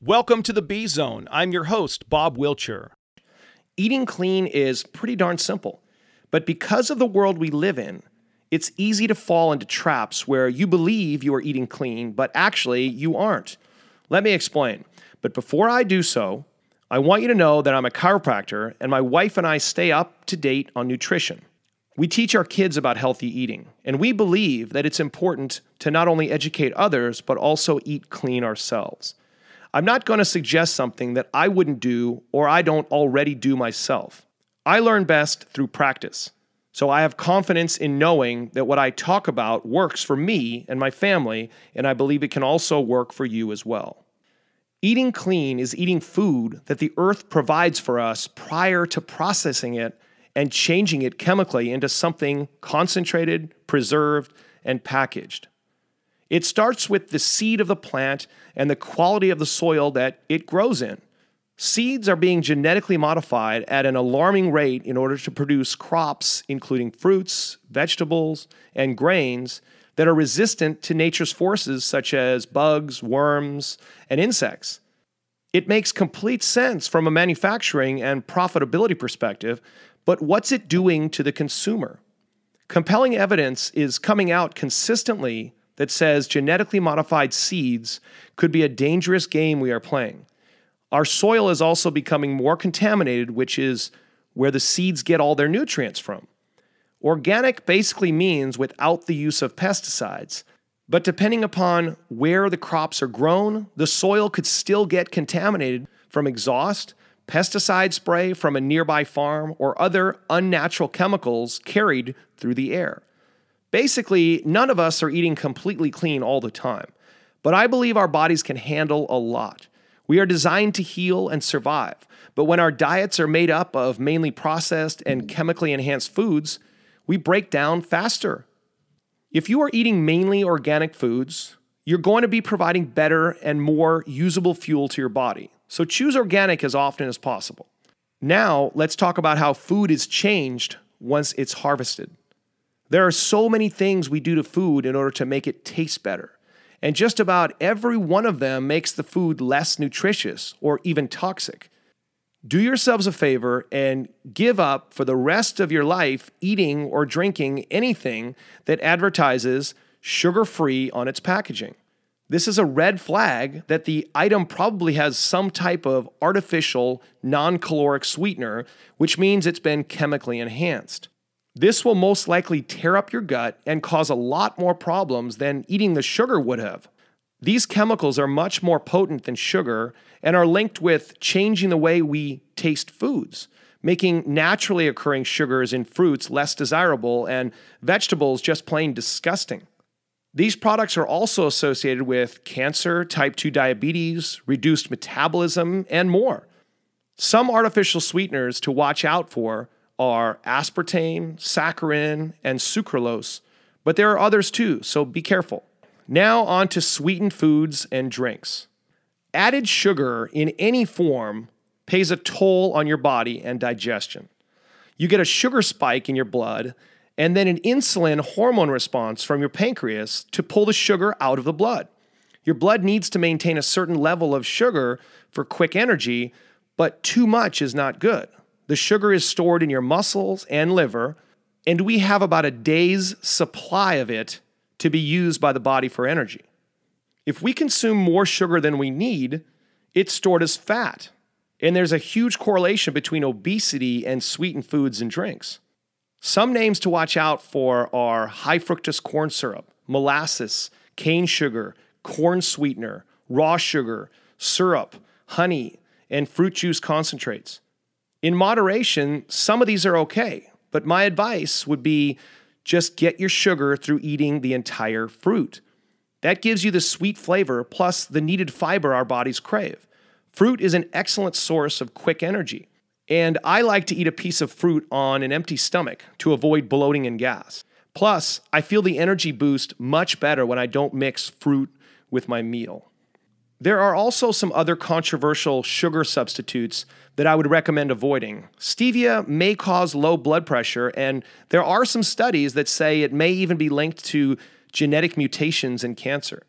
Welcome to the B Zone. I'm your host, Bob Wilcher. Eating clean is pretty darn simple, but because of the world we live in, it's easy to fall into traps where you believe you are eating clean, but actually you aren't. Let me explain. But before I do so, I want you to know that I'm a chiropractor and my wife and I stay up to date on nutrition. We teach our kids about healthy eating, and we believe that it's important to not only educate others, but also eat clean ourselves. I'm not going to suggest something that I wouldn't do or I don't already do myself. I learn best through practice. So I have confidence in knowing that what I talk about works for me and my family, and I believe it can also work for you as well. Eating clean is eating food that the earth provides for us prior to processing it and changing it chemically into something concentrated, preserved, and packaged. It starts with the seed of the plant and the quality of the soil that it grows in. Seeds are being genetically modified at an alarming rate in order to produce crops, including fruits, vegetables, and grains that are resistant to nature's forces such as bugs, worms, and insects. It makes complete sense from a manufacturing and profitability perspective, but what's it doing to the consumer? Compelling evidence is coming out consistently that says genetically modified seeds could be a dangerous game we are playing. Our soil is also becoming more contaminated, which is where the seeds get all their nutrients from. Organic basically means without the use of pesticides, but depending upon where the crops are grown, the soil could still get contaminated from exhaust, pesticide spray from a nearby farm, or other unnatural chemicals carried through the air. Basically, none of us are eating completely clean all the time, but I believe our bodies can handle a lot. We are designed to heal and survive, but when our diets are made up of mainly processed and chemically enhanced foods, we break down faster. If you are eating mainly organic foods, you're going to be providing better and more usable fuel to your body. So choose organic as often as possible. Now, let's talk about how food is changed once it's harvested. There are so many things we do to food in order to make it taste better. And just about every one of them makes the food less nutritious or even toxic. Do yourselves a favor and give up for the rest of your life eating or drinking anything that advertises sugar free on its packaging. This is a red flag that the item probably has some type of artificial non caloric sweetener, which means it's been chemically enhanced. This will most likely tear up your gut and cause a lot more problems than eating the sugar would have. These chemicals are much more potent than sugar and are linked with changing the way we taste foods, making naturally occurring sugars in fruits less desirable and vegetables just plain disgusting. These products are also associated with cancer, type 2 diabetes, reduced metabolism, and more. Some artificial sweeteners to watch out for are aspartame, saccharin, and sucralose, but there are others too, so be careful. Now, on to sweetened foods and drinks. Added sugar in any form pays a toll on your body and digestion. You get a sugar spike in your blood and then an insulin hormone response from your pancreas to pull the sugar out of the blood. Your blood needs to maintain a certain level of sugar for quick energy, but too much is not good. The sugar is stored in your muscles and liver, and we have about a day's supply of it to be used by the body for energy. If we consume more sugar than we need, it's stored as fat. And there's a huge correlation between obesity and sweetened foods and drinks. Some names to watch out for are high fructose corn syrup, molasses, cane sugar, corn sweetener, raw sugar, syrup, honey, and fruit juice concentrates. In moderation, some of these are okay, but my advice would be just get your sugar through eating the entire fruit. That gives you the sweet flavor plus the needed fiber our bodies crave. Fruit is an excellent source of quick energy, and I like to eat a piece of fruit on an empty stomach to avoid bloating and gas. Plus, I feel the energy boost much better when I don't mix fruit with my meal. There are also some other controversial sugar substitutes that I would recommend avoiding. Stevia may cause low blood pressure, and there are some studies that say it may even be linked to genetic mutations in cancer.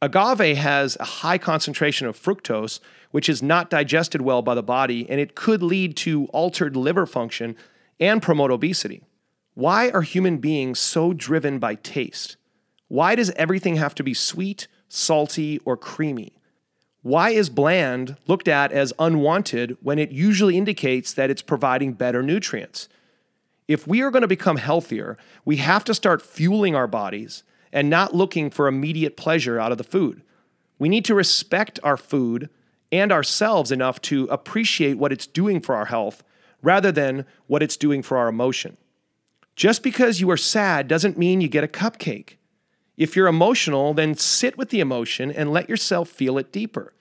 Agave has a high concentration of fructose, which is not digested well by the body, and it could lead to altered liver function and promote obesity. Why are human beings so driven by taste? Why does everything have to be sweet, salty, or creamy? Why is bland looked at as unwanted when it usually indicates that it's providing better nutrients? If we are going to become healthier, we have to start fueling our bodies and not looking for immediate pleasure out of the food. We need to respect our food and ourselves enough to appreciate what it's doing for our health rather than what it's doing for our emotion. Just because you are sad doesn't mean you get a cupcake. If you're emotional, then sit with the emotion and let yourself feel it deeper.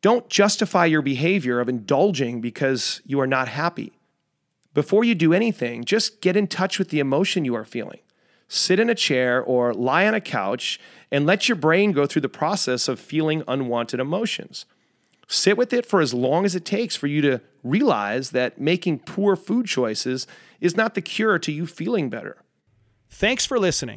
Don't justify your behavior of indulging because you are not happy. Before you do anything, just get in touch with the emotion you are feeling sit in a chair or lie on a couch and let your brain go through the process of feeling unwanted emotions. Sit with it for as long as it takes for you to realize that making poor food choices is not the cure to you feeling better. Thanks for listening.